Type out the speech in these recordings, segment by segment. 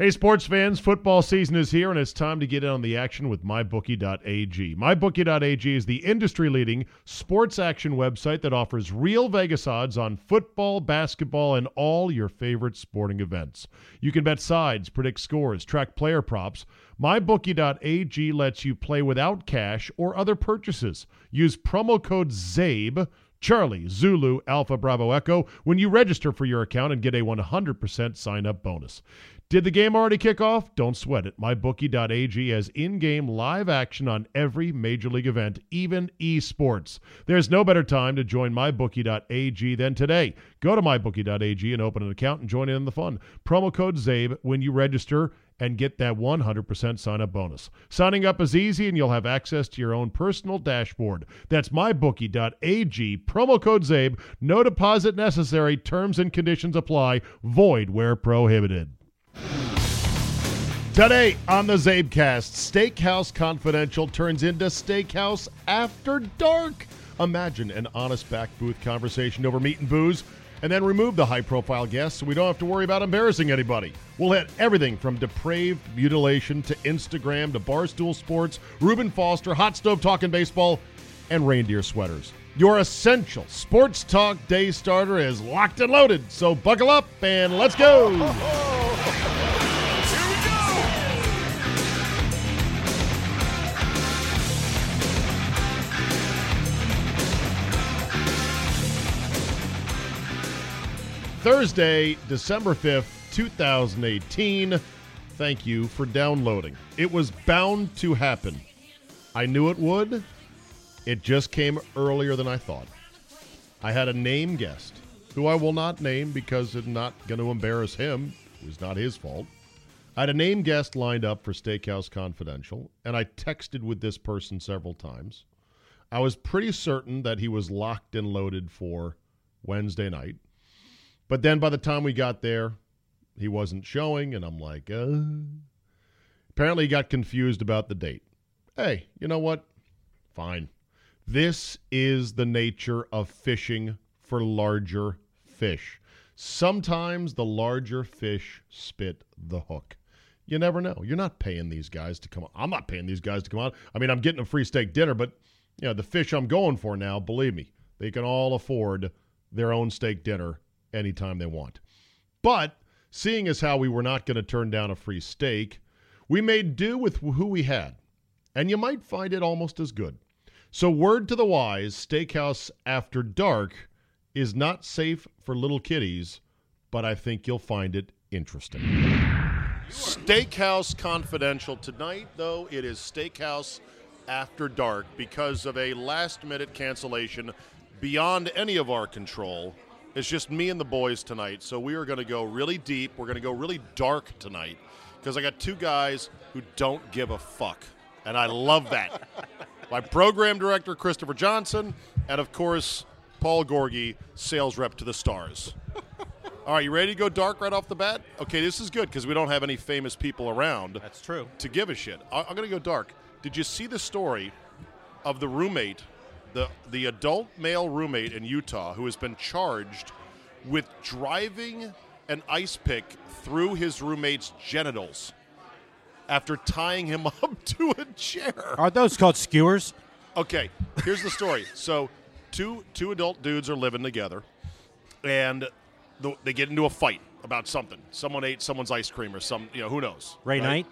Hey, sports fans, football season is here, and it's time to get in on the action with MyBookie.ag. MyBookie.ag is the industry leading sports action website that offers real Vegas odds on football, basketball, and all your favorite sporting events. You can bet sides, predict scores, track player props. MyBookie.ag lets you play without cash or other purchases. Use promo code ZABE. Charlie, Zulu, Alpha, Bravo, Echo when you register for your account and get a 100% sign up bonus. Did the game already kick off? Don't sweat it. MyBookie.ag has in game live action on every major league event, even esports. There's no better time to join MyBookie.ag than today. Go to MyBookie.ag and open an account and join in the fun. Promo code ZABE when you register and get that 100% sign up bonus. Signing up is easy and you'll have access to your own personal dashboard. That's mybookie.ag, promo code ZABE. No deposit necessary. Terms and conditions apply. Void where prohibited. Today on the Zabecast, Steakhouse Confidential turns into Steakhouse After Dark. Imagine an honest back booth conversation over meat and booze, and then remove the high profile guests so we don't have to worry about embarrassing anybody. We'll hit everything from depraved mutilation to Instagram to barstool sports, Reuben Foster, hot stove talking baseball, and reindeer sweaters. Your essential sports talk day starter is locked and loaded, so buckle up and let's go. Thursday, December 5th, 2018. Thank you for downloading. It was bound to happen. I knew it would. It just came earlier than I thought. I had a name guest, who I will not name because it's not going to embarrass him. It was not his fault. I had a name guest lined up for Steakhouse Confidential, and I texted with this person several times. I was pretty certain that he was locked and loaded for Wednesday night. But then by the time we got there, he wasn't showing, and I'm like, uh. Apparently, he got confused about the date. Hey, you know what? Fine. This is the nature of fishing for larger fish. Sometimes the larger fish spit the hook. You never know. You're not paying these guys to come on. I'm not paying these guys to come on. I mean, I'm getting a free steak dinner, but you know, the fish I'm going for now, believe me, they can all afford their own steak dinner anytime they want. But seeing as how we were not going to turn down a free steak, we made do with who we had. And you might find it almost as good. So, word to the wise Steakhouse After Dark is not safe for little kiddies, but I think you'll find it interesting. Steakhouse Confidential. Tonight, though, it is Steakhouse After Dark because of a last minute cancellation beyond any of our control. It's just me and the boys tonight. So we are going to go really deep. We're going to go really dark tonight because I got two guys who don't give a fuck. And I love that. My program director, Christopher Johnson, and of course, Paul Gorgie, sales rep to the stars. All right, you ready to go dark right off the bat? Okay, this is good because we don't have any famous people around. That's true. To give a shit. I- I'm going to go dark. Did you see the story of the roommate the the adult male roommate in Utah who has been charged with driving an ice pick through his roommate's genitals after tying him up to a chair. Are those called skewers? Okay, here's the story. So, two two adult dudes are living together, and the, they get into a fight. about something. Someone ate someone's ice cream or some, you know, who knows. Ray right? Knight.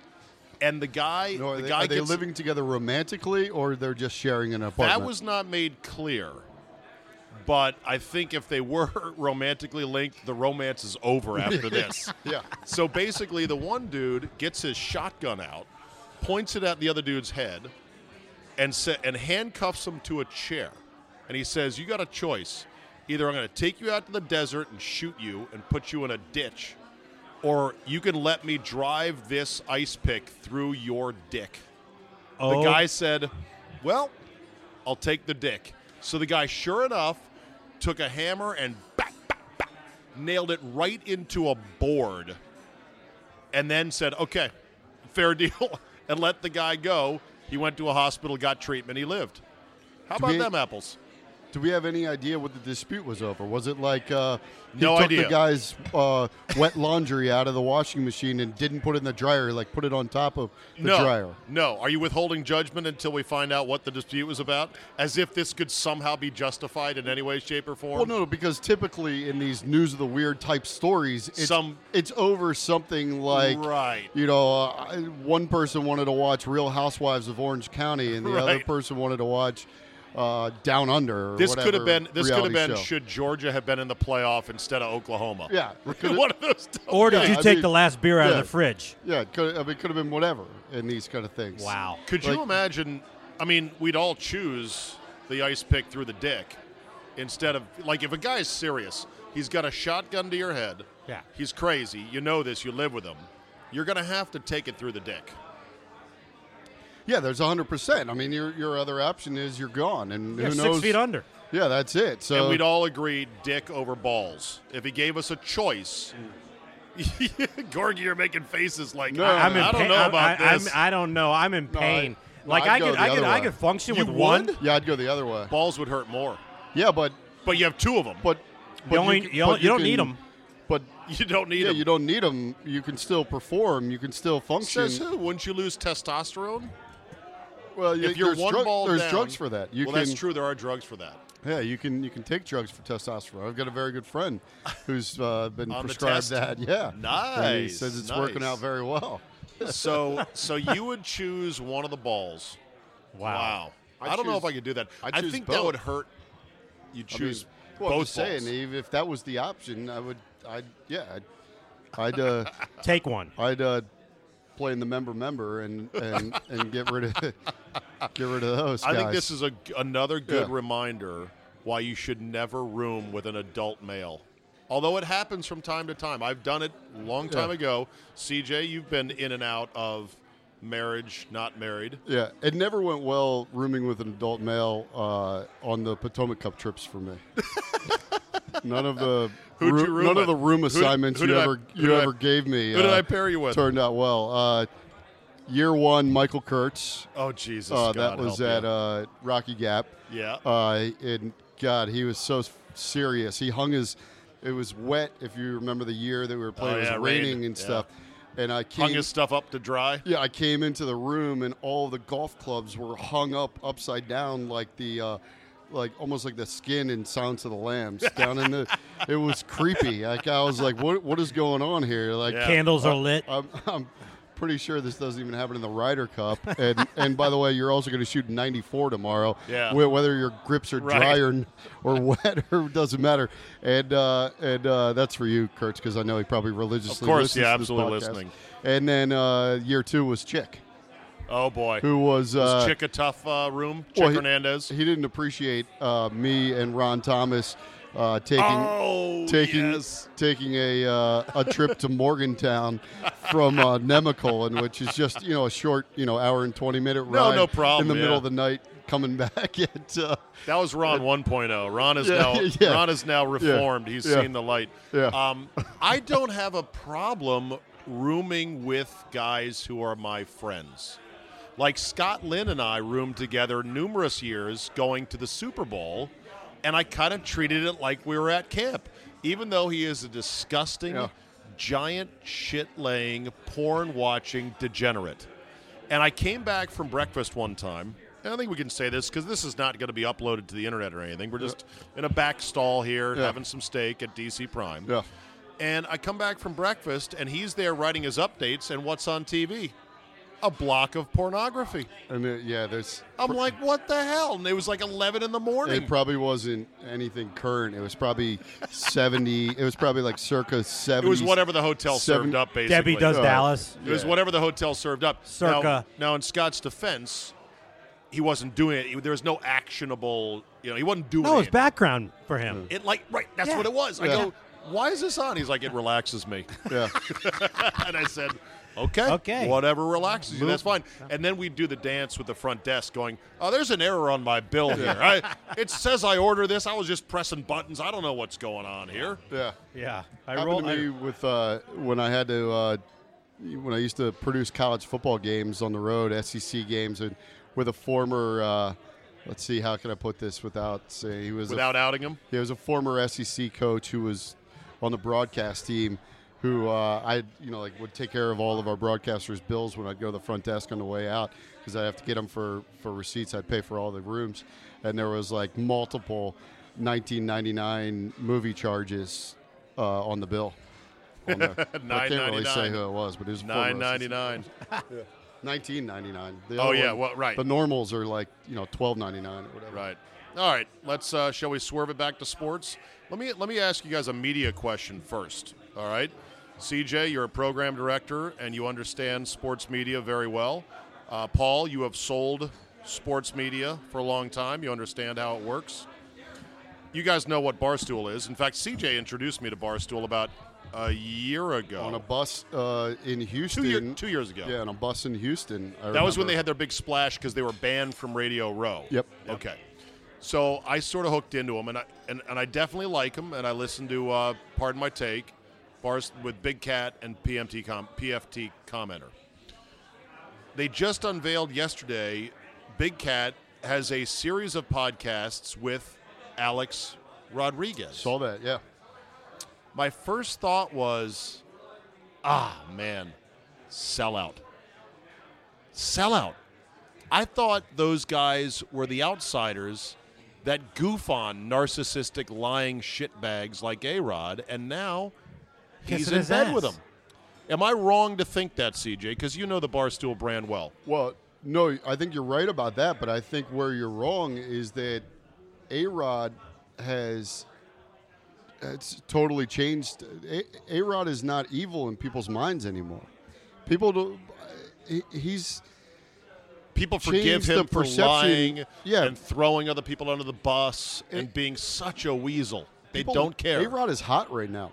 And the guy, No, are the they, guy are they gets, living together romantically, or they're just sharing an apartment? That was not made clear. But I think if they were romantically linked, the romance is over after this. yeah. So basically, the one dude gets his shotgun out, points it at the other dude's head, and sa- and handcuffs him to a chair. And he says, "You got a choice. Either I'm going to take you out to the desert and shoot you and put you in a ditch, or you can let me drive this ice pick through your dick." Oh, The guy oh. said, "Well, I'll take the dick." So the guy, sure enough, took a hammer and bap, bap, bap, nailed it right into a board, and then said, "Okay, fair deal," and let the guy go. He went to a hospital, got treatment, he lived. How about we- them apples? Do we have any idea what the dispute was over? Was it like uh, he No took idea. the guy's uh, wet laundry out of the washing machine and didn't put it in the dryer, like put it on top of the no, dryer? no. Are you withholding judgment until we find out what the dispute was about, as if this could somehow be justified in any way, shape, or form? Well, no, because typically in these news of the weird type stories, it's, Some- it's over something like Right. You know, uh, one person wanted to watch Real Housewives of Orange County, and the other person wanted to watch uh, Down Under. Or This could have been. This could have been. show. Should Georgia have been in the playoff instead of Oklahoma? Yeah, one of those. or did yeah, you I take mean, the last beer out yeah. of the fridge? Yeah, it could, I mean, it could have been whatever in these kind of things. Wow. Could you imagine? I mean, we'd all choose the ice pick through the dick instead of like if a guy's serious, he's got a shotgun to your head. Yeah. He's crazy. You know this. You live with him. You're gonna have to take it through the dick. Yeah, there's 100%. I mean, your your other option is you're gone, and Yeah, who six feet under. Yeah, that's it. So and we'd all agree dick over balls. If he gave us a choice. Gorgie, you're making faces like No, I, I'm in I don't pain. know I'm- about I, this. I'm, I don't know. I'm in No, I- pain. no, like I'd I go could, I could, other I could function You with one. yeah, I'd go the other way. balls would hurt more, Yeah, but but you have two of them. but, but You only, can- you, don't- but you don't can- need them. But You don't need yeah, them. you don't need them. You can still perform. You can still function. Says who? Wouldn't you lose testosterone? Well, you- if you're there's one drug- ball there's down- drugs for that. You well, can, that's true. There are drugs for that. Yeah, you can you can take drugs for testosterone. I've got a very good friend who's uh, been prescribed that. Yeah, And he says it's working out very well. So, so you would choose one of the balls. Wow. I'd I don't know if I could do that. I'd I think both. that would hurt. You I mean, choose well, I'm both just saying. Eve, if that was the option, I would. I'd yeah. I'd I'd, uh, Take one. I'd uh, play in the member member and and, and get rid of get rid of those. I think this is a another good Yeah. reminder why you should never room with an adult male. Although it happens from time to time. I've done it a long time Yeah. ago. CJ, you've been in and out of marriage, not married. Yeah, it never went well rooming with an adult male uh, on the Potomac Cup trips for me. none of the Who'd you room none with? of the room Who- assignments who you did I- ever you did I- ever gave me. who did uh, I pair you with? Turned out well. Uh, year one, Michael Kurtz. Oh Jesus! Uh, that was at uh, Rocky Gap. yeah. Uh, and God, he was so serious. He hung his. It was wet. If you remember the year that we were playing, Oh, it was yeah, rain. raining and Yeah. stuff. And I came. Hung his stuff up to dry. Yeah, I came into the room and all the golf clubs were hung up upside down like the, uh, like almost like the skin in Sounds of the Lambs down in the. It was creepy. Like I was like, what What is going on here? Like Yeah. Candles are lit. I'm, I'm pretty sure this doesn't even happen in the Ryder Cup. And and by the way, you're also going to shoot 94 tomorrow. Yeah. Whether your grips are Right. dry or or wet or doesn't matter. And uh, and uh, that's for you, Kurtz, because I know he probably religiously. Of course, yeah, absolutely listening. And then uh, year two was Chick, Oh boy. who was. Uh, was Chick a tough uh, room? Chick well, he- Hernandez. He didn't appreciate uh, me and Ron Thomas uh, taking oh, taking yes. taking a uh, a trip to Morgantown from uh, Nemacolin, which is just you know a short you know hour and twenty minute ride no no problem, in the middle of the night coming back. At, uh, That was Ron 1.0. Ron is Yeah, now yeah. Ron is now reformed. He's yeah. seen the light. Yeah. Um, I don't have a problem rooming with guys who are my friends. Like Scott Lynn and I roomed together numerous years going to the Super Bowl, and I kind of treated it like we were at camp. Even though he is a disgusting, Yeah. giant shit laying, porn watching degenerate. And I came back from breakfast one time, and I think we can say this because this is not going to be uploaded to the internet or anything. We're just in a back stall here Yeah. having some steak at DC Prime. yeah, And I come back from breakfast, and he's there writing his updates. And what's on TV? A block of pornography. And uh, yeah, there's. I'm like, what the hell? And it was like 11 in the morning. It probably wasn't anything current. It was probably 70. It was probably like circa 70. It was whatever the hotel seven- served up, basically. Debbie does Uh, Dallas. It was whatever the hotel served up. Circa. Now, now in Scott's defense, he wasn't doing it. There was no actionable. You know, he wasn't doing No, it. it's background for him. It like right. That's Yeah. what it was. I Yeah. go, why is this on? He's like, it relaxes me. Yeah. and I said, okay, Okay. whatever relaxes you, that's fine. And then we do the dance with the front desk, going, oh, there's an error on my bill here. I, it says I order this. I was just pressing buttons. I don't know what's going on here. Yeah. Yeah, I happened roll. to me with uh, when I had to uh, when I used to produce college football games on the road, SEC games, and with a former. Uh, let's see, how can I put this without saying he was a, Without outing him, he was a former SEC coach who was on the broadcast team. Who uh, I you know like would take care of all of our broadcasters' bills when I'd go to the front desk on the way out because I'd have to get them for for receipts. I'd pay for all the rooms, and there was like multiple 1999 movie charges uh, on the bill. On. I can't really say who it was, but it was nine ninety nine. SEC 1999. The Oh, yeah, one- well, right. The normals are like you know 12.99 or whatever. Right. All right. Let's. Uh, shall we swerve it back to sports? Let me let me ask you guys a media question first. All right. CJ, you're a program director and you understand sports media very well. Uh, Paul, you have sold sports media for a long time. You understand how it works. You guys know what Barstool is. In fact, CJ introduced me to Barstool about a year ago. On a bus uh, in Houston. two, year, two years ago. Yeah, on a bus in Houston. I That was when they had their big splash because they were banned from Radio Row. Yep. Okay. So I sort of hooked into them, and I and, and I definitely like them, and I listened to uh, Pardon My Take, bars with Big Cat and PMT com, PFT commenter. They just unveiled yesterday. Big Cat has a series of podcasts with Alex Rodriguez. Saw that, yeah. My first thought was, ah, man, sellout. Sellout. I thought those guys were the outsiders that goof on narcissistic, lying shitbags like A Rod, and now he's in his bed with ass. them. Am I wrong to think that, CJ? Because you know the Barstool brand well. Well, no, I think you're right about that, but I think where you're wrong is that A Rod has it's totally changed. A Rod is not evil in people's minds anymore. People do. He's People forgive him for perception- lying Yeah. and throwing other people under the bus and It- being such a weasel. They people- don't care. A Rod is hot right now.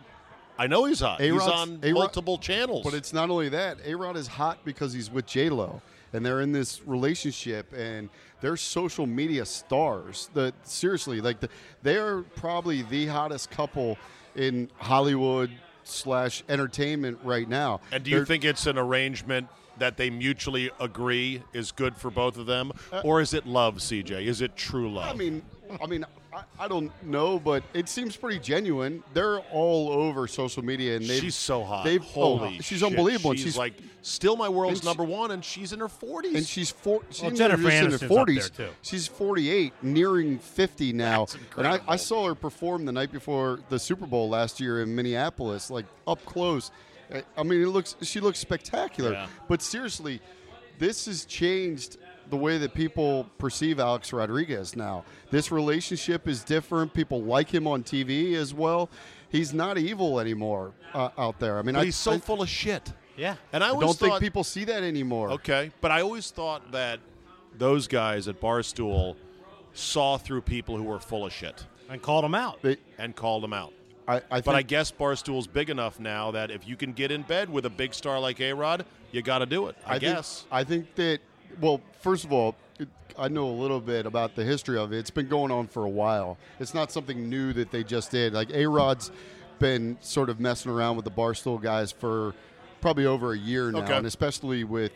I know he's hot. He's A-Rod's- on A-Rod- multiple channels. But it's not only that. A Rod is hot because he's with J Lo, and they're in this relationship, and they're social media stars. The seriously, like the, they are probably the hottest couple in Hollywood slash entertainment right now. and do you They're- think it's an arrangement that they mutually agree is good for both of them, or is it love, CJ? Is it true love? Uh, I mean, I mean, I, I don't know, but it seems pretty genuine. They're all over social media, and they she's so hot. They've oh, Holy, oh, she's shit. unbelievable. and She's, she's like still my world's she- number one, and she's in her forties. and she's four. She's Well, Jennifer in Aniston's her up there, forties. too. She's forty-eight, nearing fifty now. That's and I, I saw her perform the night before the Super Bowl last year in Minneapolis, like up close. I- I mean, it looks. She looks spectacular. Yeah. But seriously, this has changed the way that people perceive Alex Rodriguez now. This relationship is different. People like him on TV as well. He's not evil anymore uh, out there. I mean, but I, he's so I, full of shit. Yeah. And I I don't think people see that anymore. Okay, but I always thought that those guys at Barstool saw through people who were full of shit And called them out. They, and called them out. I, I think, But I guess Barstool's big enough now that if you can get in bed with a big star like A Rod, you got to do it. I, think- guess. I think that. Well, first of all, it, I know a little bit about the history of it. It's been going on for a while. It's not something new that they just did. Like A Rod's been sort of messing around with the Barstool guys for probably over a year now, Okay. and especially with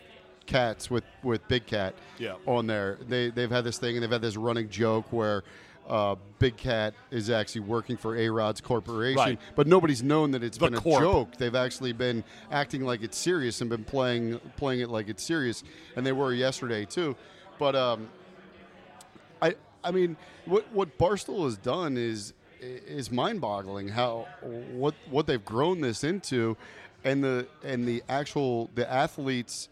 cats with with Big Cat Yeah. on there. They they've had this thing and they've had this running joke where. Uh, Big Cat is actually working for A Rod's corporation, Right. but nobody's known that it's The been a corp. joke. They've actually been acting like it's serious and been playing playing it like it's serious, and they were yesterday too. But um, I I mean, what what Barstool has done is is mind-boggling. How what what they've grown this into, and the and the actual the athletes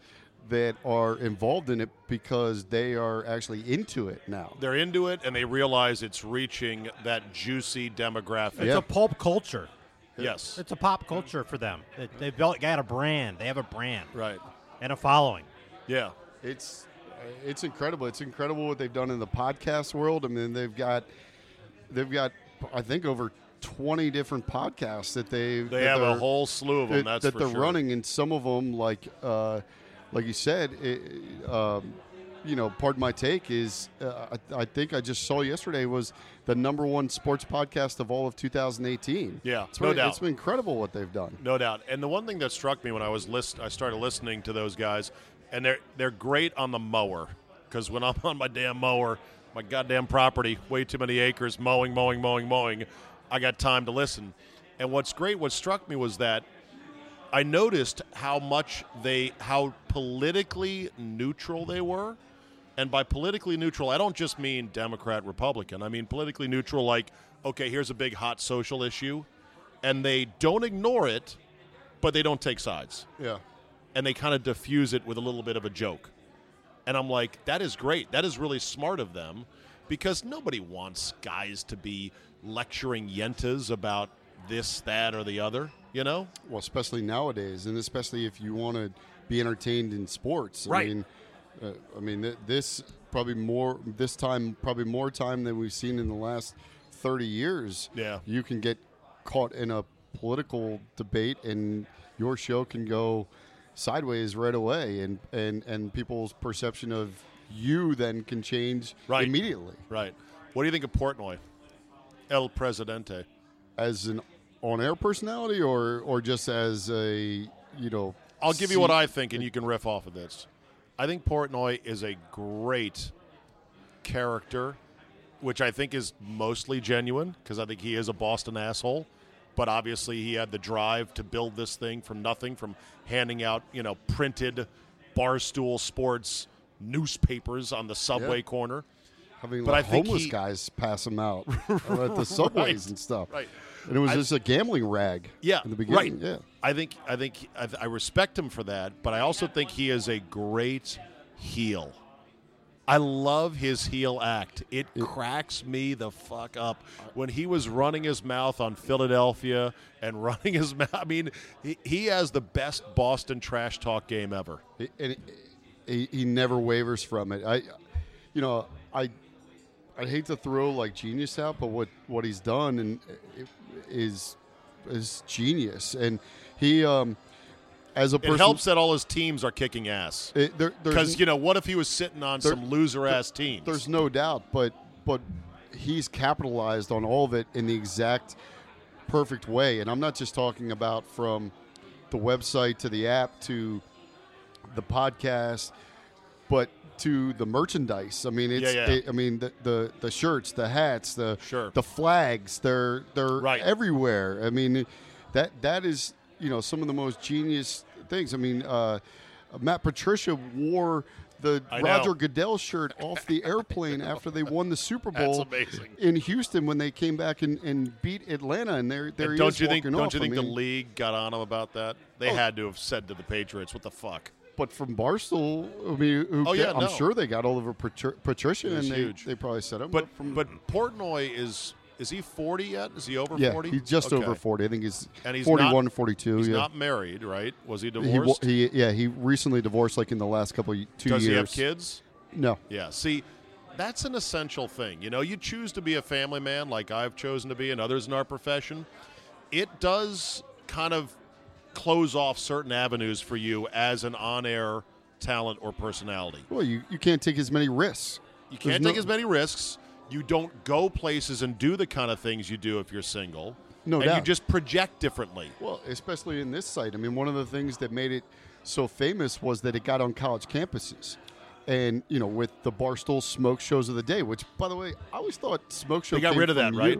that are involved in it because they are actually into it now. They're into it and they realize it's reaching that juicy demographic. It's Yeah. a pulp culture. Yes. It's a pop culture for them. They, they've got a brand. They have a brand Right. and a following. Yeah. It's it's incredible. It's incredible what they've done in the podcast world. I mean, they've got they've got I think over twenty different podcasts that they They that have a whole slew of them. that, That's that for they're sure. running, and some of them, like uh, like you said, it, um, you know, pardon my take, is uh, I, I think I just saw yesterday was the number one sports podcast of all of 2018. Yeah, it's no really- doubt. It's been incredible what they've done. No doubt. And the one thing that struck me when I was list, I started listening to those guys, and they're they're great on the mower because when I'm on my damn mower, my goddamn property, way too many acres, mowing, mowing, mowing, mowing, I got time to listen. And what's great, what struck me was that I noticed how much they, how politically neutral they were. And by politically neutral, I don't just mean Democrat, Republican. I mean politically neutral, like, okay, here's a big hot social issue. And they don't ignore it, but they don't take sides. Yeah. And they kind of diffuse it with a little bit of a joke. And I'm like, that is great. That is really smart of them because nobody wants guys to be lecturing yentas about this, that, or the other, you know? Well, especially nowadays, and especially if you want to be entertained in sports. I Right. mean, uh, I mean, th- this probably more this time, probably more time than we've seen in the last thirty years. Yeah. you can get caught in a political debate, and your show can go sideways right away, and and and people's perception of you then can change Right. immediately Right. What do you think of Portnoy? El Presidente. as an on-air personality, or or just as a you know. I'll give you what I think, and you can riff off of this. I think Portnoy is a great character, which I think is mostly genuine because I think he is a Boston asshole. But obviously, he had the drive to build this thing from nothing, from handing out you know printed barstool sports newspapers on the subway Yeah. corner. having But like homeless he- guys pass them out at the subways Right, and stuff. right. And it was I- just a gambling rag. Yeah, in the beginning. right. Yeah. I think I think I, I respect him for that, but I also think he is a great heel. I love his heel act. It cracks me the fuck up when he was running his mouth on Philadelphia and running his mouth. I mean, he, he has the best Boston trash talk game ever. And he, he never wavers from it. I, you know, I, I hate to throw like genius out, but what what he's done and it is is genius. And he, um, as a person, It helps that all his teams are kicking ass. it- there- there's- Because you know, what if he was sitting on There- some loser ass teams? There's no doubt, but but he's capitalized on all of it in the exact perfect way. And I'm not just talking about from the website to the app to the podcast, but to the merchandise. I mean, it's. Yeah, yeah. it- I mean, the, the the shirts, the hats, the Sure. the flags. They're they're Right. everywhere. I mean, that that is you know some of the most genius things. I mean, uh, Matt Patricia wore the I know. Roger Goodell shirt off the airplane after they won the Super Bowl in Houston when they came back and, and beat Atlanta. And there, there And he don't you think? Don't you I think the league got on him about that? They Oh. had to have said to the Patriots, "What the fuck." But from Barstool, I mean, who, oh, yeah, I'm no. sure they got all over Patri- Patricia, and they, huge. they probably said him. But from but Portnoy is is he forty yet? Is he over yeah, forty? he's just Okay. over forty. I think he's, And he's 41, not- 42. He's yeah. not married, right? Was he he, divorced? he yeah he recently divorced like in the last couple of, two Does years. Does he have kids? No. Yeah. See, that's an essential thing. You know, you choose to be a family man, like I've chosen to be, and others in our profession. It does kind of close off certain avenues for you as an on-air talent or personality. Well, you, you can't take as many risks. You can't no- take as many risks. You don't go places and do the kind of things you do if you're single. No and you just project differently. Well, especially in this site. I mean, one of the things that made it so famous was that it got on college campuses. And, you know, with the Barstool Smoke Shows of the Day, which, by the way, I always thought Smoke Show They got rid of that, from right?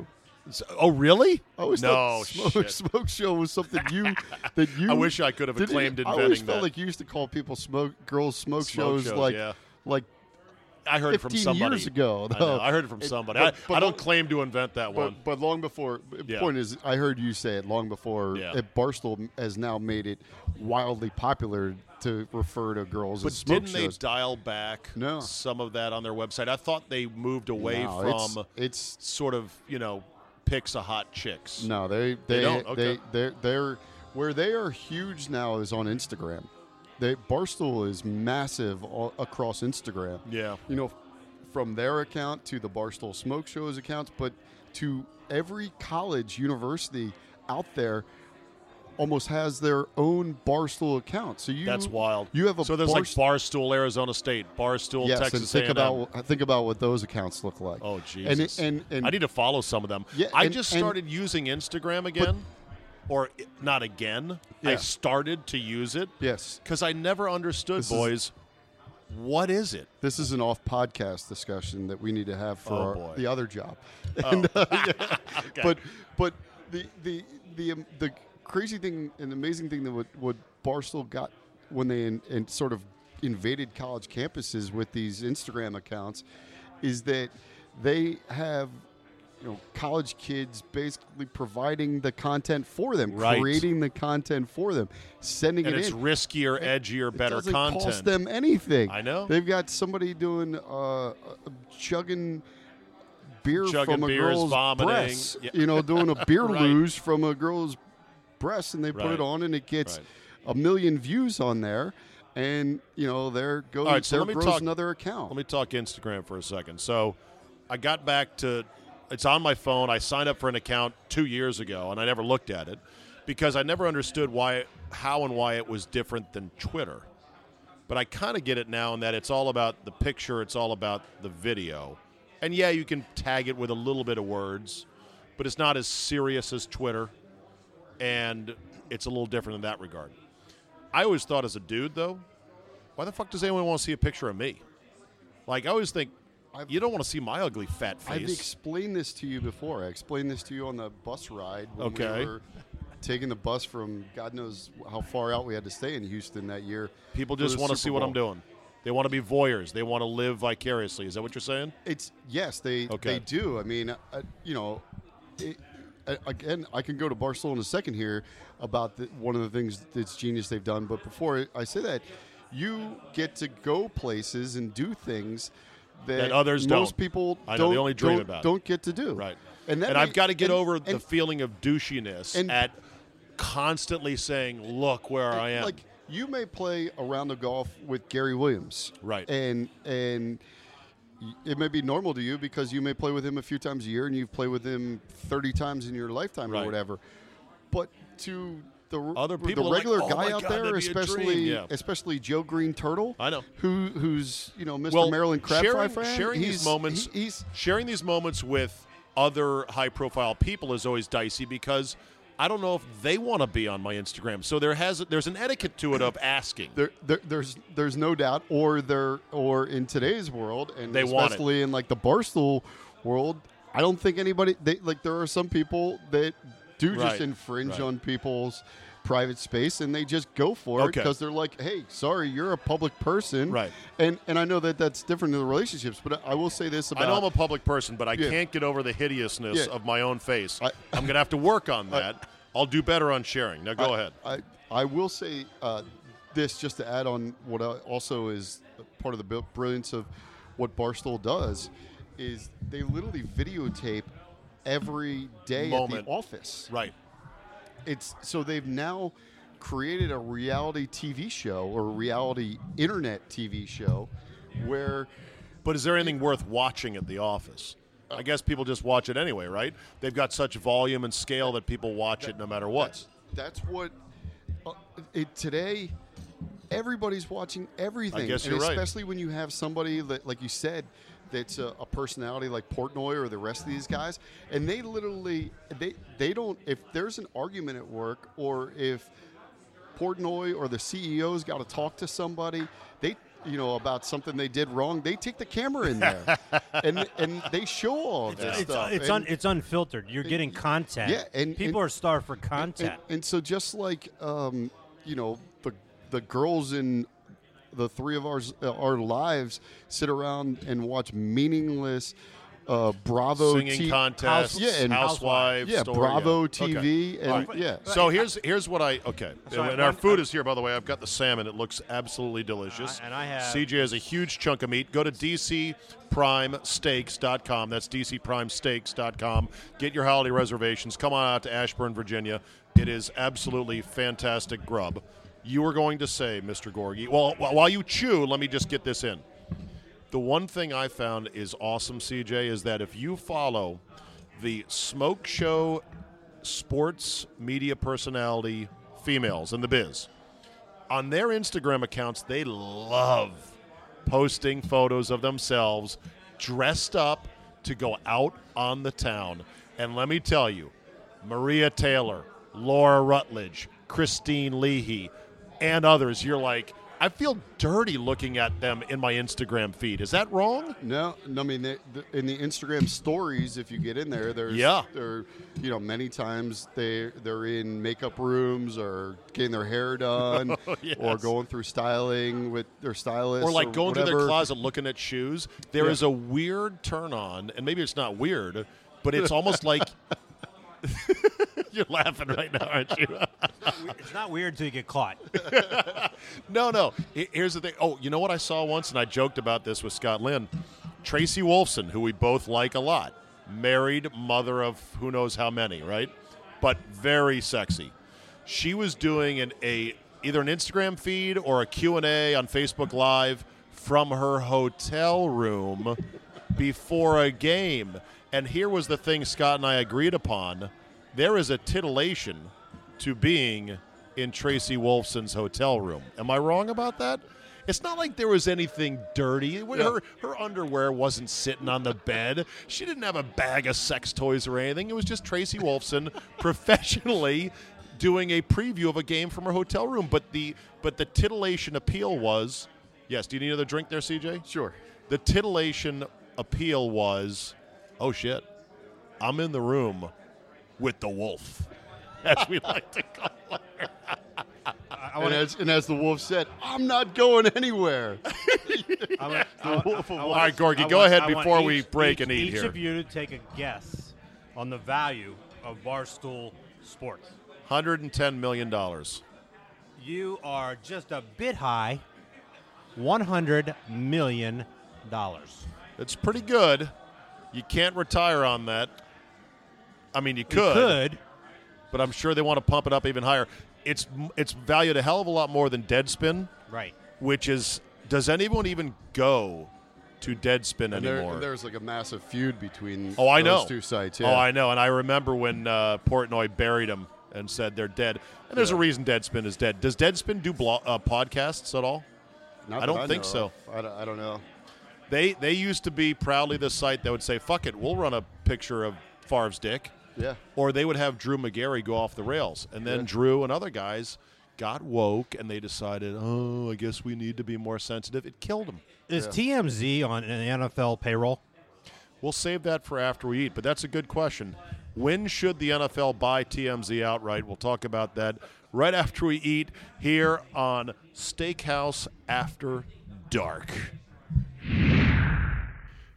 So- oh, really? I always no thought Smoke. Smoke Show was something you that you. I wish I could have acclaimed you? I always felt that. like you used to call people smoke girls smoke, Smoke shows, shows, like yeah. like I heard it from 15 somebody years ago. I, know. I heard it from It- somebody. but- I, but I don't long- claim to invent that one. But, but long before, Yeah. point is, I heard you say it long before. Yeah. Barstool has now made it wildly popular to refer to girls But as smoke didn't they dial back No. some of that on their website? I thought they moved away No, from it's, it's sort of you know pics of hot chicks. no, they They they don't? Okay. they they're, they're where they are huge now is on Instagram. They Barstool is massive all, across Instagram. Yeah. you know, from their account to the Barstool Smoke Shows accounts, but to every college, university out there almost has their own Barstool account. So you That's wild. You have a so there's like Barstool, Arizona State, Barstool, yes, Texas and think A&M. about think about what those accounts look like. Oh And Jesus! it- and, and I need to follow some of them. Yeah, I and- just and- started using Instagram again, or not again. I started to use it yes, because I never understood, This is- boys. what is it? this is an off podcast discussion that we need to have for Oh, our, the other job. Oh. Okay. But but the the the um, the crazy thing and amazing thing that what, what Barstool got when they in, in sort of invaded college campuses with these Instagram accounts is that they have you know college kids basically providing the content for them, Right. creating the content for them, sending and it it's in. riskier, edgier, It better doesn't content. cost them anything. I know. They've got somebody doing uh, uh, chugging beer Chugging from a beers, girl's vomiting. breast. Yeah. You know, doing a beer Right. luge from a girl's breast, and they put it on, and it gets Right. a million views on there. And you know, there goes right, so there let me grows talk- another account. Let me talk Instagram for a second. So, I got back to it's on my phone. I signed up for an account two years ago, and I never looked at it because I never understood why, how, and why it was different than Twitter. But I kind of get it now in that it's all about the picture, it's all about the video, and yeah, you can tag it with a little bit of words, but it's not as serious as Twitter, and it's a little different in that regard. I always thought as a dude though, why the fuck does anyone want to see a picture of me? Like I always think I've- you don't want to see my ugly fat face. I've explained this to you before. I explained this to you on the bus ride when Okay. we were taking the bus from God knows how far out we had to stay in Houston that year. People just want to see what I'm doing. They want to be voyeurs. They want to live vicariously. Is that what you're saying? It's yes, they Okay. they do. I mean, uh, you know, it, again, I can go to Barcelona in a second here about the, one of the things that's genius they've done. But before I say that, you get to go places and do things that, That others most don't. people I know, they only dream don't, about don't get to do. Right. and, And I've got to get and- over the feeling of douchiness and- at constantly saying, "Look where I am." Like you may play a round of golf with Gary Williams, Right. And and it may be normal to you because you may play with him a few times a year, and you've played with him thirty times in your lifetime Right. or whatever. But to the Other people the are like, regular "Oh guy out God, there, that'd be a dream." especially Yeah. especially Joe Green Turtle, I know. who who's you know Mr. well, Maryland Crab sharing, Fry fan. sharing he's, these moments, he- he's sharing these moments with other high-profile people is always dicey because I don't know if they want to be on my Instagram. So there has there's an etiquette to it of asking. There, there, there's there's no doubt, or there, or in today's world, and They especially in like the barstool world, I don't think anybody. They like there are some people that do just infringe right. on people's private space, and they just go for it because they're like, "Hey, sorry, you're a public person," Right. And and I know that that's different in the relationships, but I will say this about I know I'm a public person, but I Yeah. can't get over the hideousness Yeah. of my own face. I- I'm going to have to work on that. I'll do better on sharing. Now go I, ahead. I, I will say uh, this just to add on what uh, also is part of the brilliance of what Barstool does is they literally videotape every day Moment. at the office. Right. It's so they've now created a reality TV show or a reality internet TV show where But is there anything worth watching at the office? I guess people just watch it anyway, right? They've got such volume and scale that people watch it no matter what. That's, that's what uh, it, today. Everybody's watching everything. guess and you're right. Especially when you have somebody that, like you said, that's a, a personality like Portnoy or the rest of these guys, and they literally they they don't. If there's an argument at work, or if Portnoy or the CEO's got to talk to somebody, they you know about something they did wrong, they take the camera in there, and and they show all of this It's, stuff. it's, And- un, it's unfiltered. You're getting content. Yeah, and- people and- are starved for and- content. And, and so just like um, you know the the girls in the three of ours, uh, our lives, sit around and watch meaningless uh, Bravo Singing T- contests, yeah, and housewives, yeah, story, Bravo yeah. TV, Okay. and All right. yeah. So here's here's what I okay. So I- and our one- food is here, by the way. I've got the salmon. It looks absolutely delicious. Uh, and I have- CJ has a huge chunk of meat. Go to DCPrimeSteaks.com. That's DCPrimeSteaks.com. Get your holiday reservations. Come on out to Ashburn, Virginia. It is absolutely fantastic grub. You were going to say, Mr. Gorgie. Well, while you chew, let me just get this in. The one thing I found is awesome, CJ, is that if you follow the smoke show sports media personality females in the biz, on their Instagram accounts, they love posting photos of themselves dressed up to go out on the town. And let me tell you, Maria Taylor, Laura Rutledge, Kristine Leahy, and others, you're like, I feel dirty looking at them in my Instagram feed. Is that wrong? No, no, I mean, they, the, in the Instagram stories, if you get in there, there's, Yeah. there, you know, many times they they're in makeup rooms or getting their hair done, Oh, yes. or going through styling with their stylist, or like going through their closet looking at shoes. There is Yeah. a weird turn on, and maybe it's not weird, but it's almost like you're laughing right now, aren't you? It's not weird until you get caught. no, no. Here's the thing. Oh, you know what I saw once, and I joked about this with Scott Lynn. Tracy Wolfson, who we both like a lot, married, mother of who knows how many, right? But very sexy. She was doing an a either an Instagram feed or a Q&A on Facebook Live from her hotel room before a game. And here was the thing Scott and I agreed upon. There is a titillation to being in Tracy Wolfson's hotel room. Am I wrong about that? It's not like there was anything dirty. Her her underwear wasn't sitting on the bed. She didn't have a bag of sex toys or anything. It was just Tracy Wolfson professionally doing a preview of a game from her hotel room. But the but the titillation appeal was, yes. Do you need another drink there, CJ? Sure. The titillation appeal was, oh shit, I'm in the room with the wolf, as we like to call I And as, and as the wolf said, I'm not going anywhere. I want, I want- wolf of I want- All right, Gorgie, go ahead before we break each- and eat each here. of you to take a guess on the value of Barstool Sports. $110 million. You are just a bit high. One hundred million dollars. It's pretty good. You can't retire on that. I mean, you You could, could. but I'm sure they want to pump it up even higher. It's it's valued a hell of a lot more than Deadspin, Right. which is does anyone even go to Deadspin And there, anymore? there's like a massive feud between Oh, I know. two sites. Oh, I know. And I remember when uh, Portnoy buried him and said they're dead. And there's a reason Deadspin is dead. Does Deadspin do blo- uh, podcasts at all? Not I don't think so. I don't, I don't know. They they used to be proudly the site that would say, "Fuck it, we'll run a picture of Favre's dick," Yeah. or they would have Drew Magary go off the rails, and then Yeah. Drew and other guys got woke and they decided, "Oh, I guess we need to be more sensitive." It killed them. Is Yeah. TMZ on an NFL payroll? We'll save that for after we eat, but that's a good question. When should the NFL buy TMZ outright? We'll talk about that right after we eat here on Steakhouse After Dark.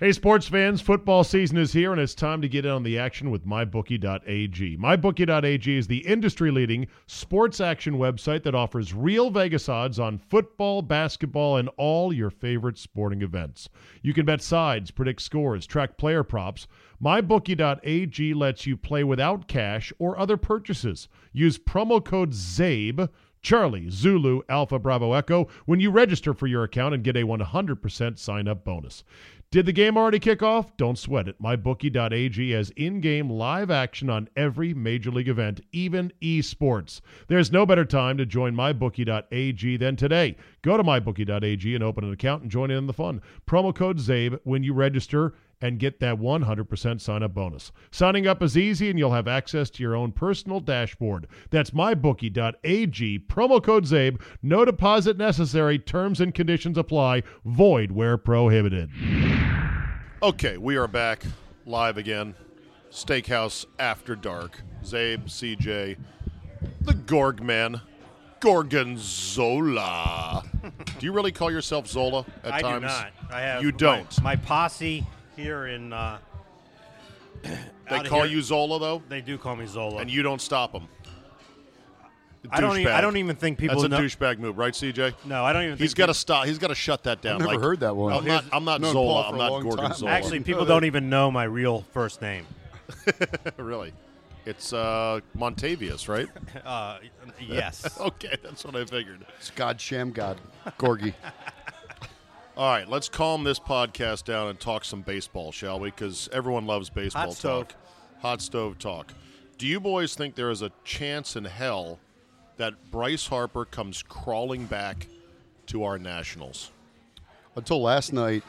Hey, sports fans, football season is here, and it's time to get in on the action with MyBookie.ag. MyBookie.ag is the industry leading sports action website that offers real Vegas odds on football, basketball, and all your favorite sporting events. You can bet sides, predict scores, track player props. MyBookie.ag lets you play without cash or other purchases. Use promo code ZABE. Charlie, Zulu, Alpha, Bravo, Echo when you register for your account and get a 100% sign up bonus. Did the game already kick off? Don't sweat it. MyBookie.ag has in game live action on every major league event, even esports. There's no better time to join MyBookie.ag than today. Go to MyBookie.ag and open an account and join in the fun. Promo code ZABE when you register and get that 100% sign up bonus. Signing up is easy and you'll have access to your own personal dashboard. That's mybookie.ag, promo code ZABE. No deposit necessary. Terms and conditions apply. Void where prohibited. Okay, we are back live again. Steakhouse After Dark. Zabe, CJ, the Gorg Man, Gorgonzola. Do you really call yourself Zola at I times? I do not. I have You don't. My, posse here in. Uh, they call here- you Zola though, They do call me Zola. and you don't stop them. I don't. Even, I don't even think people That's a know. douchebag move, right, CJ? No, I don't even. He's think got to stop. He's got to shut that down. I've never like, heard that one. I'm not. I'm not Known Zola. I'm not Gorgon time. Zola. Actually, people don't even know my real first name. really, it's uh, Montavious, right? Uh, yes. okay, that's what I figured. It's God Sham God, Gorgie. All right, let's calm this podcast down and talk some baseball, shall we? Because everyone loves baseball Hot stove. talk. Hot stove talk. Do you boys think there is a chance in hell that Bryce Harper comes crawling back to our Nationals? Until last night,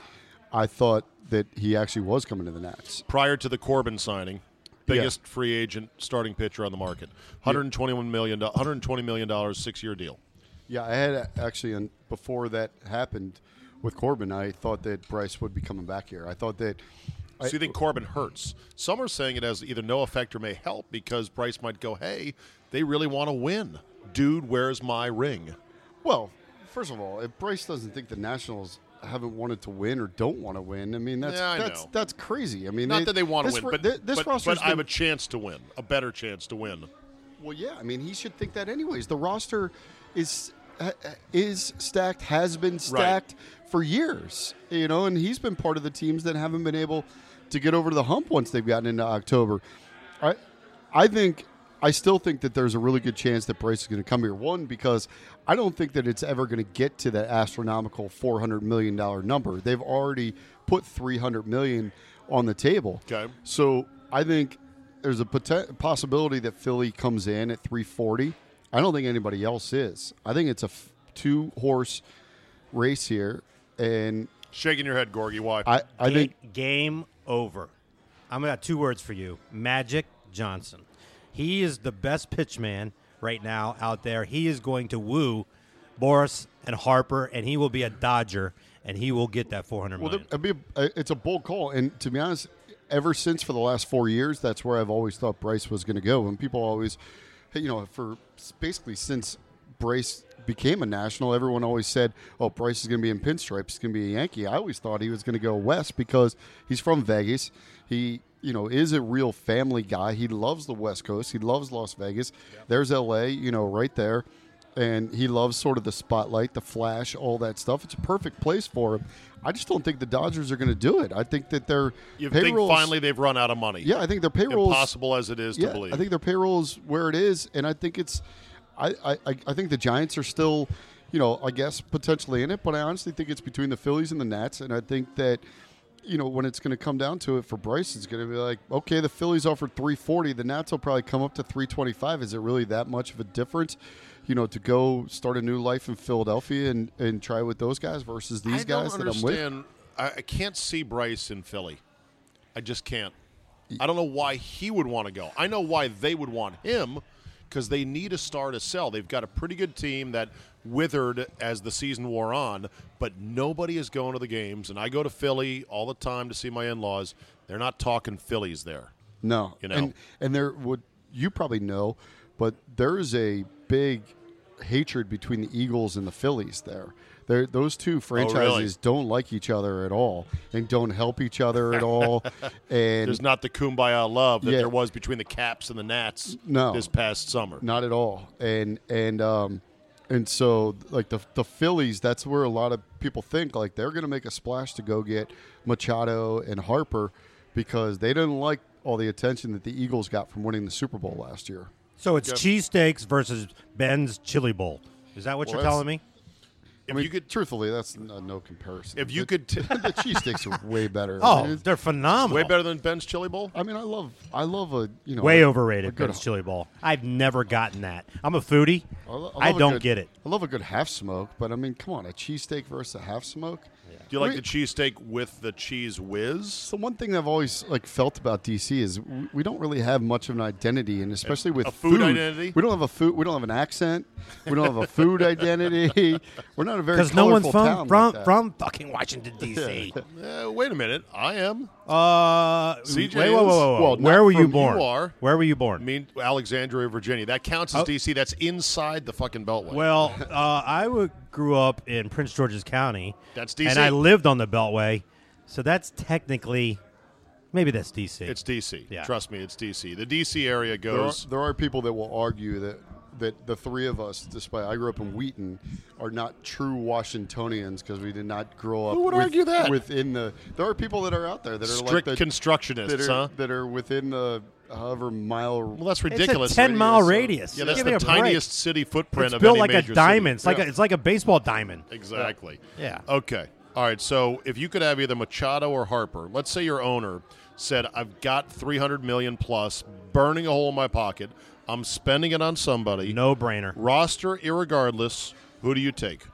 I thought that he actually was coming to the Nats. Prior to the Corbin signing, biggest free agent starting pitcher on the market, 121 million, 120 million dollars, six year deal. Yeah, I had actually, and before that happened with Corbin, I thought that Bryce would be coming back here. I thought that. I, So you think Corbin hurts? Some are saying it has either no effect or may help because Bryce might go, "Hey, they really want to win, dude. Where's my ring?" Well, first of all, if Bryce doesn't think the Nationals haven't wanted to win or don't want to win, I mean that's Yeah, I that's know. that's crazy. I mean, Not that they want to win, but, thi- this but, roster's but I have a chance to win, a better chance to win. Well, yeah. I mean, he should think that anyways. The roster is is stacked, has been stacked for years. You know, and he's been part of the teams that haven't been able to get over the hump once they've gotten into October. I I think I still think that there's a really good chance that Bryce is going to come here. One because I don't think that it's ever going to get to that astronomical 400 million dollar number. They've already put 300 million on the table. Okay. So I think there's a poten- possibility that Philly comes in at 340. I don't think anybody else is. I think it's a f- two horse race here, and Shaking your head, Gorgie. Why? I, I Ga- think game over. I'm got two words for you: Magic Johnson. He is the best pitchman right now out there. He is going to woo Boras and Harper, and he will be a Dodger, and he will get that 400 well, million. it'd be a, it's a bold call. And to be honest, ever since for the last four years, that's where I've always thought Bryce was going to go. And people always, you know, for basically since Bryce became a national, everyone always said, "Oh, Bryce is going to be in pinstripes. He's going to be a Yankee." I always thought he was going to go west because he's from Vegas. He, you know, is a real family guy. He loves the West Coast. He loves Las Vegas. There's L.A. You know, right there. And he loves sort of the spotlight, the flash, all that stuff. It's a perfect place for him. I just don't think the Dodgers are going to do it. I think that their you think finally they've run out of money? yeah, I think their payroll Impossible as it is to believe. I think their payroll is where it is, and I think it's. I, I, I- I think the Giants are still, you know, I guess potentially in it, but I honestly think it's between the Phillies and the Nats, and I think that, you know, when it's going to come down to it for Bryce, it's going to be like, okay, the Phillies offered 340, the Nats will probably come up to 325. Is it really that much of a difference? You know, to go start a new life in Philadelphia and, and try with those guys versus these I guys that I'm with. I, can't see Bryce in Philly. I just can't. I don't know why he would want to go. I know why they would want him because they need a star to sell. They've got a pretty good team that withered as the season wore on, but nobody is going to the games. And I go to Philly all the time to see my in-laws. They're not talking Phillies there. No, You know? and and there would you probably know, but there is a big hatred between the Eagles and the Phillies. There, there those two franchises don't like each other at all and don't help each other at all. And There's not the kumbaya love that Yeah. there was between the Caps and the Nats No. this past summer. Not at all. And and um and so like the the Phillies, that's where a lot of people think like they're going to make a splash to go get Machado and Harper because they didn't like all the attention that the Eagles got from winning the Super Bowl last year. So it's cheesesteaks versus Ben's Chili Bowl. Is that what Well, you're that's- telling me? If I mean, you could, truthfully, that's no, uh, no comparison. if you The- could, t- the cheesesteaks are way better. I Oh, mean, it's- they're phenomenal. way better than Ben's Chili Bowl. I mean, I love, I love a you know, Way a- overrated, a good- Ben's Chili Bowl. I've never gotten that. I'm a foodie. I, lo- I love a don't good- get it. I love a good half smoke, but I mean, come on, a cheesesteak versus a half smoke. Do you like I the cheesesteak with the cheese whiz? So one thing I've always like felt about DC is we- we don't really have much of an identity, and especially with a food identity? we don't have a food. We don't have an accent. We don't have a food identity. We're not a very because no one's from town from like that. from fucking Washington D.C. Uh, wait a minute. I am. Uh, CJ wait, whoa, whoa, whoa, whoa. Well, Where not were you from- you born? are. Where were you I born? mean, Alexandria, Virginia. That counts as Oh. D.C. That's inside the fucking Beltway. Well, uh, I grew up in Prince George's County. That's DC. And I lived on the Beltway, so that's technically maybe that's D.C. it's D.C. Yeah. Trust me, it's D.C. The D.C. area There are, goes. there are people that will argue that that the three of us, despite I grew up in Wheaton, are not true Washingtonians because we did not grow up. Who would with- argue that? within the? There are people that are out there that are Strict like the, constructionists, that are huh? that are within the however mile. Well, that's It's ridiculous. a ten mile radius, so- radius. yeah, that's Give me the a break. tiniest city footprint It's of built any like a major diamond. It's City. like a, it's like a baseball diamond. Exactly. Yeah. Okay. All right. So if you could have either Machado or Harper, let's say your owner said, "I've got 300 million plus, burning a hole in my pocket. I'm spending it on somebody. No brainer. Roster, irregardless. Who do you take?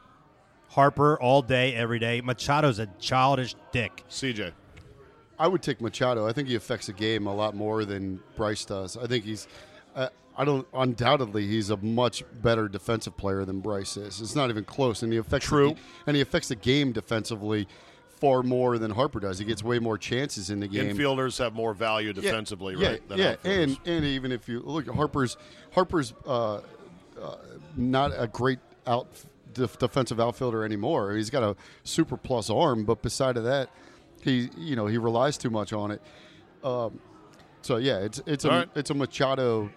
Harper all day, every day. Machado's a childish dick. CJ. I would take Machado. I think he affects the game a lot more than Bryce does. I think he's. Uh, I don't. Undoubtedly, he's a much better defensive player than Bryce is. It's not even close, and he affects True. ga- and he affects the game defensively far more than Harper does. He gets way more chances in the game. Infielders have more value defensively, yeah, right? than yeah, and and even if you look at Harper's Harper's uh, uh, not a great out def- defensive outfielder anymore. He's got a super plus arm, but beside of that, he you know he relies too much on it. Um, so yeah, it's it's a right. it's a Machado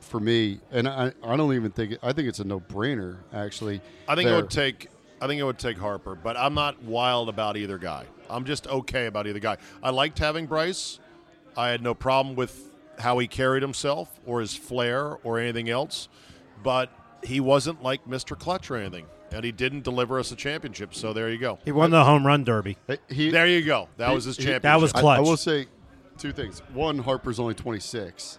for me, and I I don't even think I think it's a no brainer actually. I think it would take. I think it would take Harper, but I'm not wild about either guy. I'm just okay about either guy. I liked having Bryce. I had no problem with how he carried himself or his flair or anything else, but he wasn't like Mr. Clutch or anything, and he didn't deliver us a championship. So there you go. He won the home run derby. He, There you go. That He- was his he- championship. That was I- clutch. I, will say two things. One, Harper's only 26,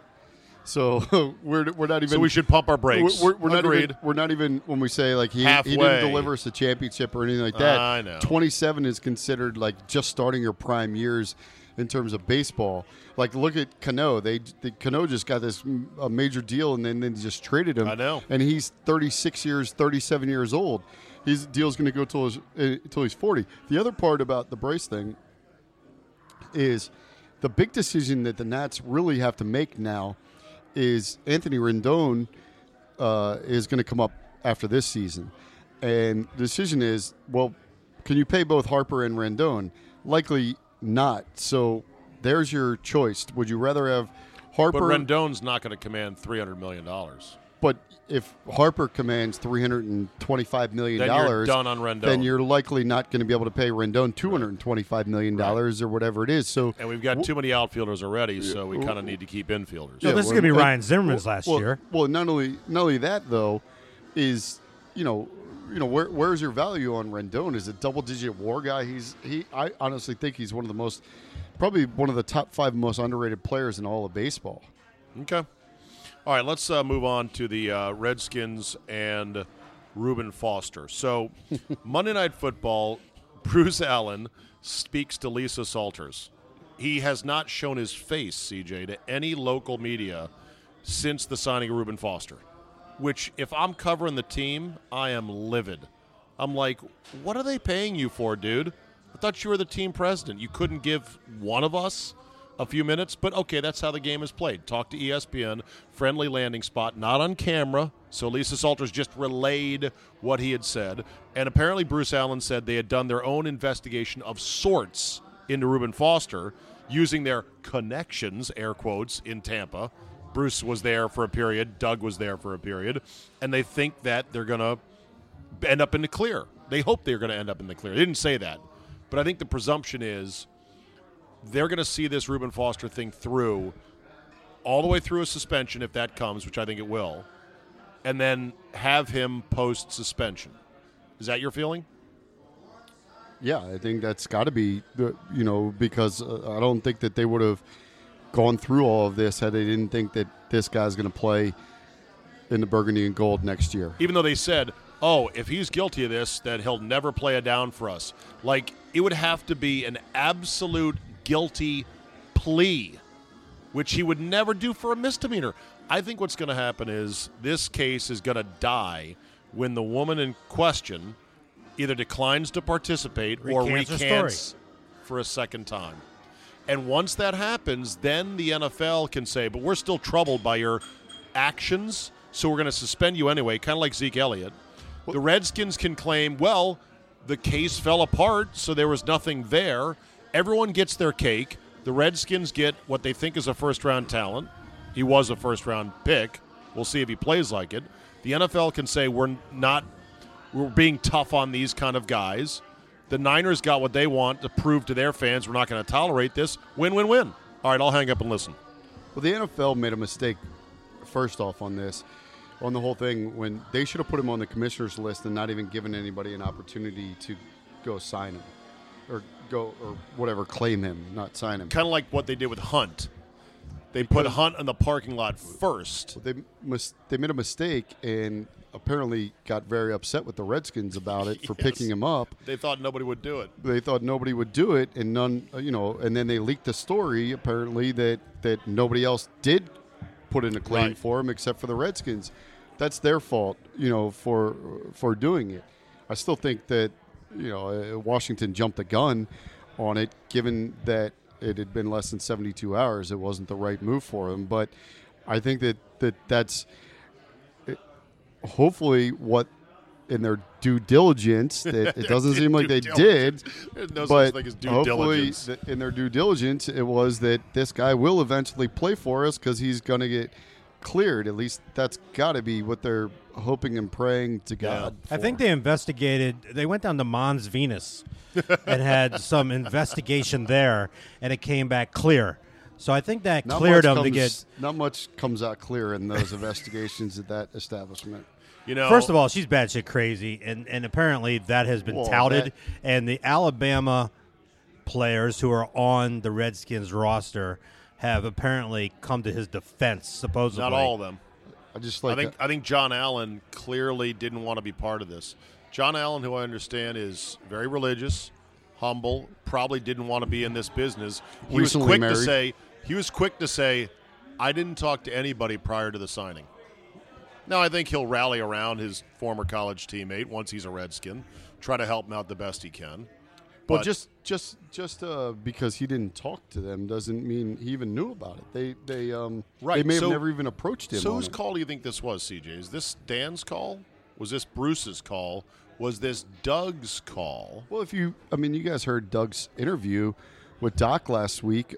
so we're we're not even. so we should pump our brakes. We're, we're not even. We're not even when we say like he, he didn't deliver us a championship or anything like that. I know. 27 is considered like just starting your prime years in terms of baseball. Like look at Cano. They the Cano just got this a major deal and then they just traded him. I know. And he's 36 years, 37 years old. His deal's going to go till his, uh, till he's 40. The other part about the Brace thing is the big decision that the Nats really have to make now is Anthony Rendon uh, is going to come up after this season, and the decision is well, can you pay both Harper and Rendon? Likely not. So there's your choice. Would you rather have Harper? But Rendon's not going to command three hundred million dollars. But if Harper commands three hundred and twenty-five million dollars, done on Rendon. Then you're likely not going to be able to pay Rendon two hundred and twenty-five million dollars or whatever it is. So, And we've got too many outfielders already, so we kind of need to keep infielders. No, Yeah, this is going to be Ryan Zimmerman's last well, year. Well, not only not only that though, is you know, you know where where's your value on Rendon? Is a double-digit WAR guy? He's he. I honestly think he's one of the most, probably one of the top five most underrated players in all of baseball. Okay. All right, let's uh, move on to the uh, Redskins and Reuben Foster. So, Monday Night Football, Bruce Allen speaks to Lisa Salters. He has not shown his face, CJ, to any local media since the signing of Reuben Foster. Which, if I'm covering the team, I am livid. I'm like, what are they paying you for, dude? I thought you were the team president. You couldn't give one of us a few minutes, but okay, that's how the game is played. Talk to ESPN, friendly landing spot, not on camera. So Lisa Salters just relayed what he had said. And apparently, Bruce Allen said they had done their own investigation of sorts into Reuben Foster using their connections, air quotes, in Tampa. Bruce was there for a period, Doug was there for a period, and they think that they're going to end up in the clear. They hope they're going to end up in the clear. They didn't say that. But I think the presumption is they're going to see this Reuben Foster thing through all the way through a suspension if that comes, which I think it will, and then have him post suspension. Is that your feeling? Yeah, I think that's got to be you know because uh, I don't think that they would have gone through all of this had they didn't think that this guy's going to play in the burgundy and gold next year. Even though they said, "Oh, if he's guilty of this, then he'll never play a down for us." Like it would have to be an absolute guilty plea, which he would never do for a misdemeanor. I think what's going to happen is this case is going to die when the woman in question either declines to participate or Recants her recants for a second time. And once that happens, then the NFL can say, but we're still troubled by your actions, so we're going to suspend you anyway, kind of like Zeke Elliott. The Redskins can claim, well, the case fell apart, so there was nothing there. Everyone gets their cake. The Redskins get what they think is a first round talent. He was a first round pick. We'll see if he plays like it. The NFL can say we're not we're being tough on these kind of guys. The Niners got what they want to prove to their fans we're not going to tolerate this. Win win win. All right, I'll hang up and listen. Well, the NFL made a mistake first off on this, on the whole thing when they should have put him on the commissioner's list and not even given anybody an opportunity to go sign him or go or whatever claim him, not sign him. Kind of like what they did with Hunt. They put Hunt in the parking lot first. They mis- they made a mistake and apparently got very upset with the Redskins about it for Yes. picking him up. They thought nobody would do it. They thought nobody would do it, and none, uh, you know, and then they leaked the story apparently that that nobody else did put in a claim Right. for him except for the Redskins. That's their fault, you know, for for doing it. I still think that you know uh, Washington jumped the gun on it, given that it had been less than 72 hours. It wasn't the right move for them, but I think that that that's hopefully what in their due diligence that it doesn't seem like they diligence. did no but such thing as due hopefully th- in their due diligence it was that this guy will eventually play for us because he's going to get cleared at least that's got to be what they're hoping and praying to god I for. think they investigated. They went down to Mons Venus and had some investigation there, and it came back clear. So I think that not cleared much them to comes- get. not much comes out clear in those investigations at that establishment You know, First of all, she's batshit crazy, and, and apparently that has been Well, touted. that- and the Alabama players who are on the Redskins roster have apparently come to his defense. Supposedly, not all of them. i just like I like think I think John Allen clearly didn't want to be part of this. John Allen, who I understand is very religious, humble, probably didn't want to be in this business. He Recently was quick to say he was quick to say, I didn't talk to anybody prior to the signing. Now I think he'll rally around his former college teammate once he's a Redskin, try to help him out the best he can. Well But- just just just uh, because he didn't talk to them doesn't mean he even knew about it they they um Right, they may so- have never even approached him So whose call do you think this was, CJ? Is this Dan's call? Was this Bruce's call? Was this Doug's call? Well, if you, I mean, you guys heard Doug's interview with Doc last week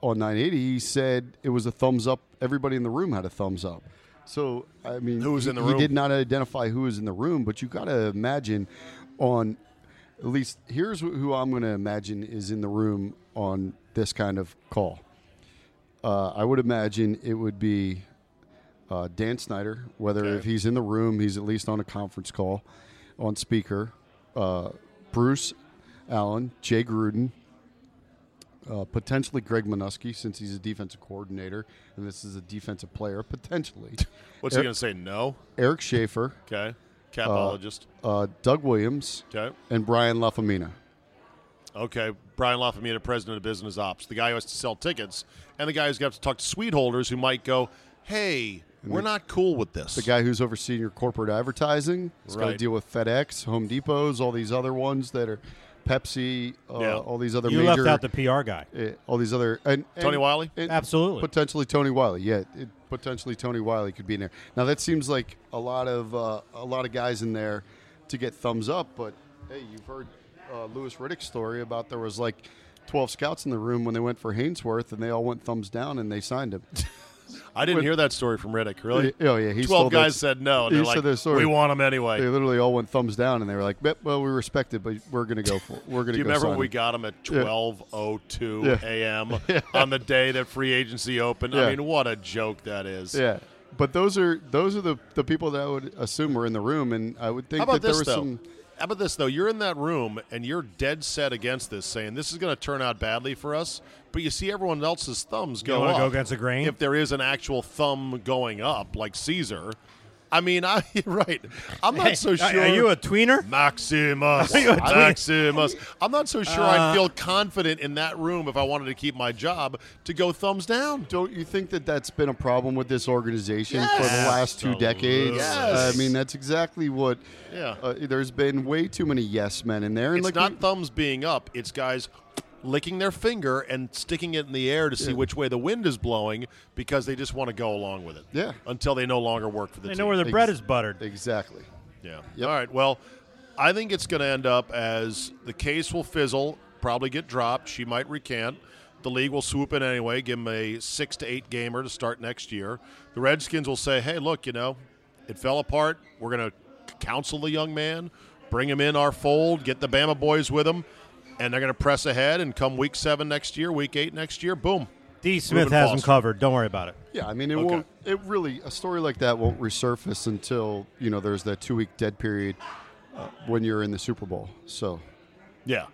on 980. He said it was a thumbs up. Everybody in the room had a thumbs up. So, I mean, Who was he, in the room? he did not identify who was in the room, but you got to imagine on at least here's who I'm going to imagine is in the room on this kind of call. Uh, I would imagine it would be uh, Dan Snyder, whether Okay. if he's in the room, he's at least on a conference call, on speaker. Uh, Bruce Allen, Jay Gruden, uh, potentially Greg Manusky, since he's a defensive coordinator and this is a defensive player, potentially. What's he going to say? No. Eric Schaffer, Okay. Capologist. uh, Doug Williams, okay. and Brian Lafemina. Okay. Brian Lafemina, president of business ops, the guy who has to sell tickets, and the guy who's got to talk to suite holders who might go, "Hey, we're not cool with this." The guy who's overseeing your corporate advertising. He's got to deal with FedEx, Home Depots, all these other ones that are Pepsi, uh, Yeah. all these other you major. left out the PR guy. uh, all these other and, and Tony Wyllie? and Absolutely. potentially Tony Wyllie. Yeah, it, potentially Tony Wyllie could be in there. Now that seems like a lot of uh, a lot of guys in there to get thumbs up. But hey, you've heard uh, Louis Riddick's story about there was like twelve scouts in the room when they went for Haynesworth, and they all went thumbs down and they signed him. I didn't hear that story from Riddick. Really? Oh yeah, he Twelve guys said no, and they're said like, story. "We want him anyway. They literally all went thumbs down, and they were like, "Well, we respect it, but we're going to go for. We're going to." Do to." you remember when we got him at twelve oh two a.m. on the day that free agency opened? Yeah. I mean, what a joke that is. Yeah, but those are those are the the people that I would assume were in the room, and I would think that there was though? some. How about this though? You're in that room and you're dead set against this, saying this is going to turn out badly for us. But you see everyone else's thumbs go wanna up. go against the grain? If there is an actual thumb going up, like Caesar, I mean, I right. I'm not so Are- sure. Are you a tweener? Maximus? Are you a tween? Maximus. I'm not so sure I'd Uh, feel confident in that room if I wanted to keep my job to go thumbs down. Don't you think that that's been a problem with this organization for the last two decades? Yes. I mean, that's exactly what. Yeah. Uh, there's been way too many yes men in there, and It's like not we- thumbs being up. It's guys licking their finger and sticking it in the air to see which way the wind is blowing because they just want to go along with it. Yeah. Until they no longer work for the They team. know where the bread is buttered. exactly. Yeah. Yep. All right. Well, I think it's going to end up as the case will fizzle, probably get dropped. She might recant. The league will swoop in anyway, give him a six to eight gamer to start next year. The Redskins will say, hey, look, you know, it fell apart. We're going to counsel the young man, bring him in our fold, get the Bama boys with him, and they're going to press ahead. And come week seven next year, week eight next year, boom. D. Smith Reuben has him Foster. covered. Don't worry about it. Yeah, I mean, it Okay. won't. It really a story like that won't resurface until you know there's that two week dead period uh, when you're in the Super Bowl. So Yeah.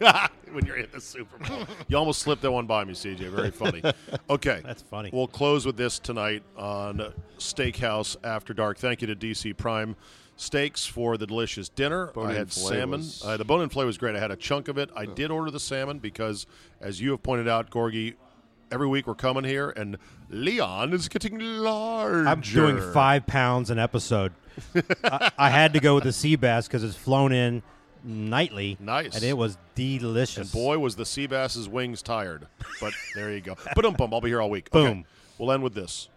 when you're in the Super Bowl. you almost slipped that one by me, CJ. Very funny. Okay. That's funny. We'll close with this tonight on Steakhouse After Dark. Thank you to DC Prime Steaks for the delicious dinner. Bone I had salmon. was- Uh, the bone and filet was great. I had a chunk of it. I did order the salmon because, as you have pointed out, Gorgie, every week we're coming here, and Leon is getting larger. I'm doing five pounds an episode. I, I had to go with the sea bass because it's flown in nightly. Nice. And it was delicious. And boy, was the sea bass's wings tired. But there you go. Boom, boom. I'll be here all week. Okay. Boom. We'll end with this.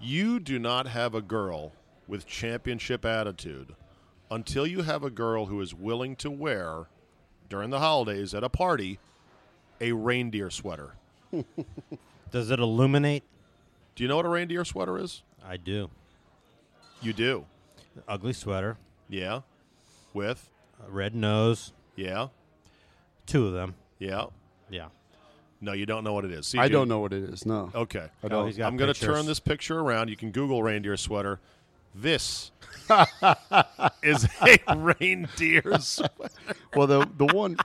You do not have a girl with championship attitude until you have a girl who is willing to wear, during the holidays at a party, a reindeer sweater. Does it illuminate? Do you know what a reindeer sweater is? I do. You do. Ugly sweater, Yeah. With? a red nose, Yeah. two of them. Yeah. Yeah. No, you don't know what it is. I don't know what it is. No. Okay. I don't. he's got I'm going to turn this picture around. You can Google reindeer sweater. This is a reindeer sweater. Well, the the one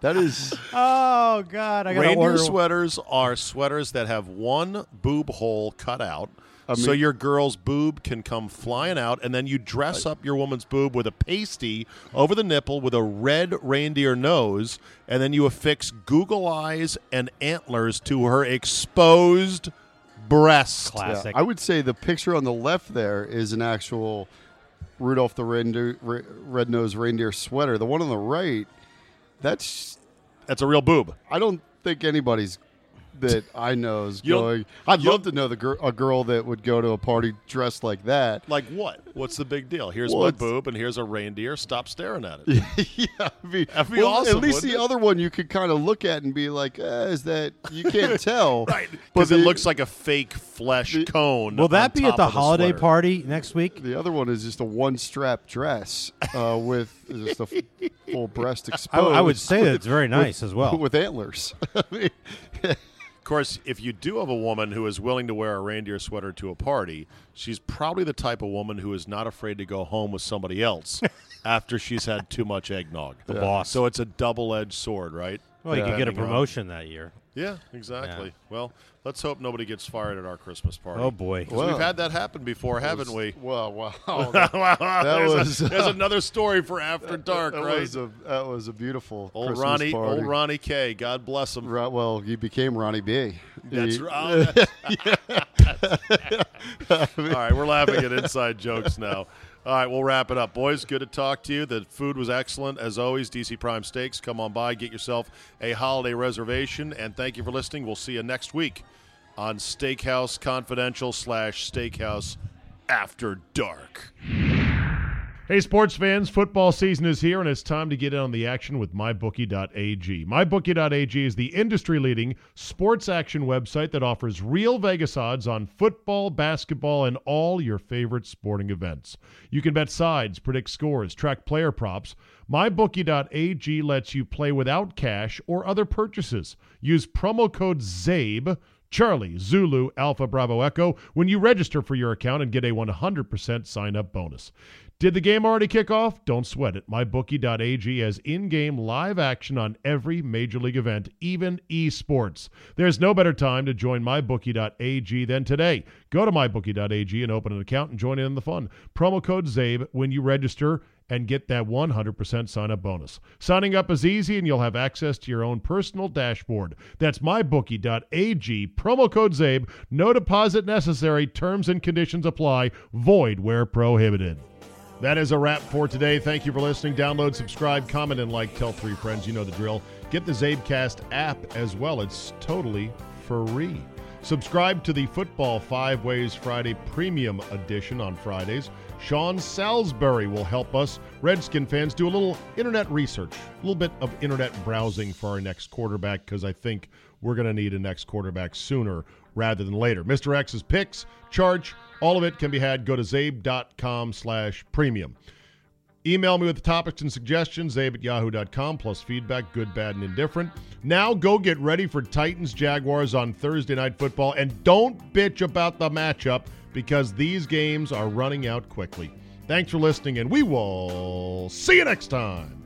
that is Oh God! I got Reindeer sweaters are sweaters that have one boob hole cut out. I so your girl's boob can come flying out, and then you dress up your woman's boob with a pasty over the nipple with a red reindeer nose, and then you affix Google eyes and antlers to her exposed breast. yeah, Classic. I would say the picture on the left there is an actual Rudolph the reindeer, red-nosed reindeer sweater. The one on the right, that's That's a real boob. I don't think anybody's that I know is You don't- going. I'd you love to know the gir- a girl that would go to a party dressed like that. Like what? What's the big deal? Here's Well, my it's- boob, and here's a reindeer. Stop staring at it. yeah, I mean, That'd be well, awesome, At least wouldn't the it? other one you could kind of look at and be like, eh, "Is that you can't tell?" Right, But because it the- looks like a fake flesh the- cone. Will that on be at the of holiday sweater. party next week? The other one is just a one-strap dress uh, with just a f- full breast I, exposed. I would say with- that's very nice as well. with antlers. I mean, Of course, if you do have a woman who is willing to wear a reindeer sweater to a party, she's probably the type of woman who is not afraid to go home with somebody else after she's had too much eggnog. The boss. So it's a double-edged sword, right? well, you could get a promotion that year. Yeah, exactly. Yeah. Well, let's hope nobody gets fired at our Christmas party. Oh boy, Well, we've had that happen before, haven't we? Well, wow. Wow, there's, was, a, there's uh, another story for after dark, that right? was a that was a beautiful old Christmas Ronnie, party. old Ronnie K. God bless him. Ro- well, he became Ronnie B. That's He- right. All right, we're laughing at inside jokes now. All right, we'll wrap it up. Boys, good to talk to you. The food was excellent. As always, DC Prime Steaks. Come on by, get yourself a holiday reservation, and thank you for listening. We'll see you next week on Steakhouse Confidential slash Steakhouse After Dark. Hey, sports fans, football season is here, and it's time to get in on the action with MyBookie.ag. MyBookie.ag is the industry leading sports action website that offers real Vegas odds on football, basketball, and all your favorite sporting events. You can bet sides, predict scores, track player props. MyBookie.ag lets you play without cash or other purchases. Use promo code ZABE. Charlie, Zulu, Alpha, Bravo, Echo when you register for your account and get a 100% sign up bonus. Did the game already kick off? Don't sweat it. MyBookie.ag has in game live action on every major league event, even esports. There's no better time to join MyBookie.ag than today. Go to MyBookie.ag and open an account and join in the fun. Promo code ZABE when you register and get that 100% sign up bonus. Signing up is easy and you'll have access to your own personal dashboard. That's mybookie.ag, promo code ZABE, no deposit necessary, terms and conditions apply, void where prohibited. That is a wrap for today. Thank you for listening. Download, subscribe, comment, and like. Tell three friends. You know the drill. Get the Zabecast app as well. It's totally free. Subscribe to the Football Five Ways Friday Premium Edition on Fridays. Sean Salisbury will help us, Redskin fans, do a little internet research, a little bit of internet browsing for our next quarterback because I think we're going to need a next quarterback sooner rather than later. Mr. X's picks, charge, all of it can be had. Go to zabe.com slash premium. Email me with the topics and suggestions, zabe at yahoo.com, plus feedback, good, bad, and indifferent. Now go get ready for Titans Jaguars on Thursday Night Football, and don't bitch about the matchup because these games are running out quickly. Thanks for listening, and we will see you next time.